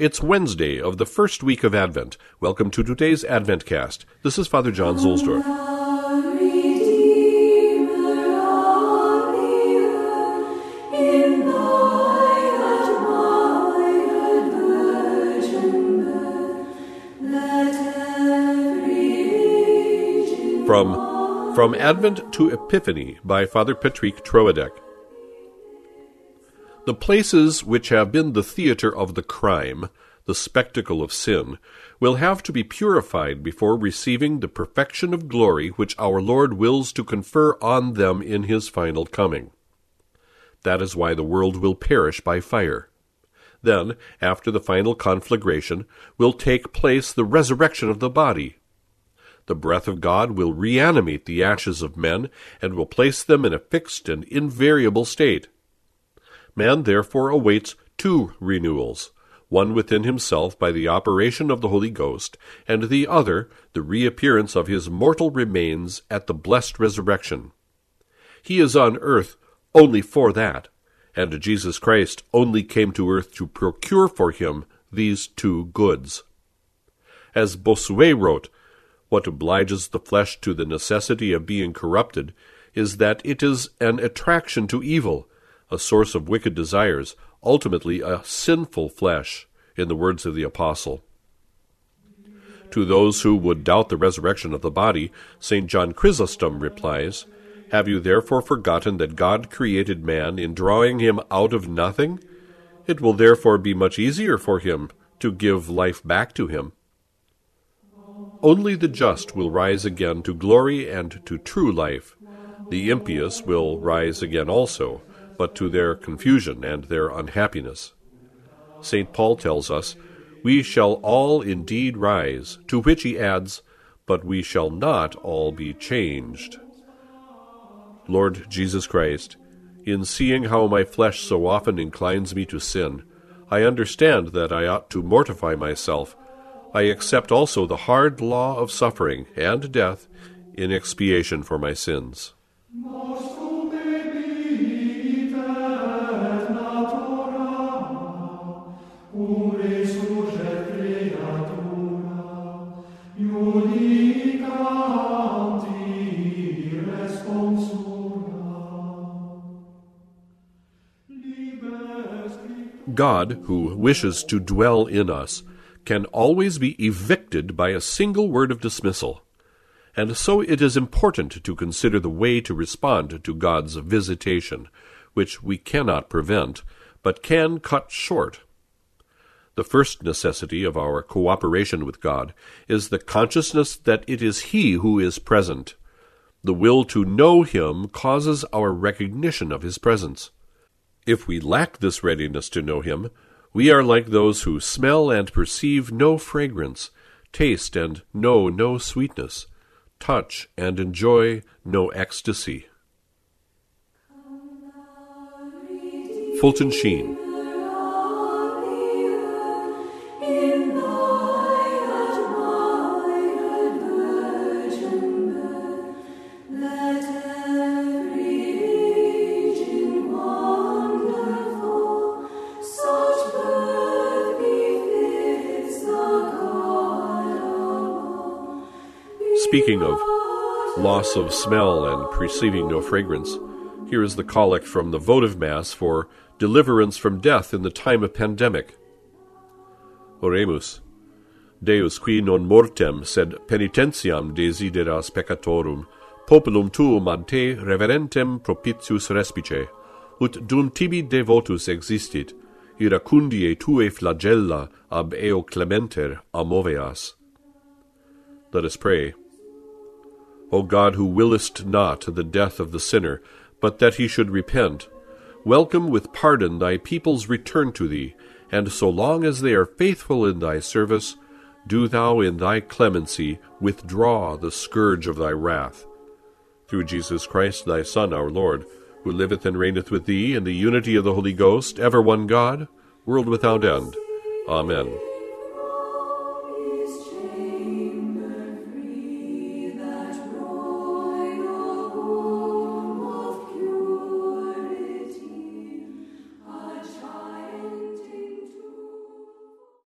It's Wednesday of the first week of Advent. Welcome to today's Advent Cast. This is Father John Zuhlsdorf. From, From Advent to Epiphany by Father Patrick Troadec. The places which have been the theatre of the crime, the spectacle of sin, will have to be purified before receiving the perfection of glory which our Lord wills to confer on them in his final coming. That is why the world will perish by fire. Then, after the final conflagration, will take place the resurrection of the body. The breath of God will reanimate the ashes of men and will place them in a fixed and invariable state. Man therefore awaits two renewals, one within himself by the operation of the Holy Ghost, and the other the reappearance of his mortal remains at the blessed resurrection. He is on earth only for that, and Jesus Christ only came to earth to procure for him these two goods. As Bossuet wrote, what obliges the flesh to the necessity of being corrupted is that it is an attraction to evil, a source of wicked desires, ultimately a sinful flesh, in the words of the Apostle. To those who would doubt the resurrection of the body, St. John Chrysostom replies, Have you therefore forgotten that God created man in drawing him out of nothing? It will therefore be much easier for him to give life back to him. Only the just will rise again to glory and to true life. The impious will rise again also, but to their confusion and their unhappiness. St. Paul tells us, We shall all indeed rise, to which he adds, But we shall not all be changed. Lord Jesus Christ, in seeing how my flesh so often inclines me to sin, I understand that I ought to mortify myself. I accept also the hard law of suffering and death in expiation for my sins. God, who wishes to dwell in us, can always be evicted by a single word of dismissal. And so it is important to consider the way to respond to God's visitation, which we cannot prevent, but can cut short. The first necessity of our cooperation with God is the consciousness that it is He who is present. The will to know Him causes our recognition of His presence. If we lack this readiness to know Him, we are like those who smell and perceive no fragrance, taste and know no sweetness, touch and enjoy no ecstasy. Fulton Sheen Speaking of loss of smell and perceiving no fragrance, here is the collect from the votive Mass for deliverance from death in the time of pandemic. Oremus. Deus qui non mortem sed penitentiam desideras peccatorum, populum tuum ad te reverentem propitius respice, ut dum tibi devotus existit, iracundie tue flagella ab eo clementer amoveas. Let us pray. O God, who willest not the death of the sinner, but that he should repent, welcome with pardon thy people's return to thee, and so long as they are faithful in thy service, do thou in thy clemency withdraw the scourge of thy wrath. Through Jesus Christ thy Son, our Lord, who liveth and reigneth with thee in the unity of the Holy Ghost, ever one God, world without end. Amen.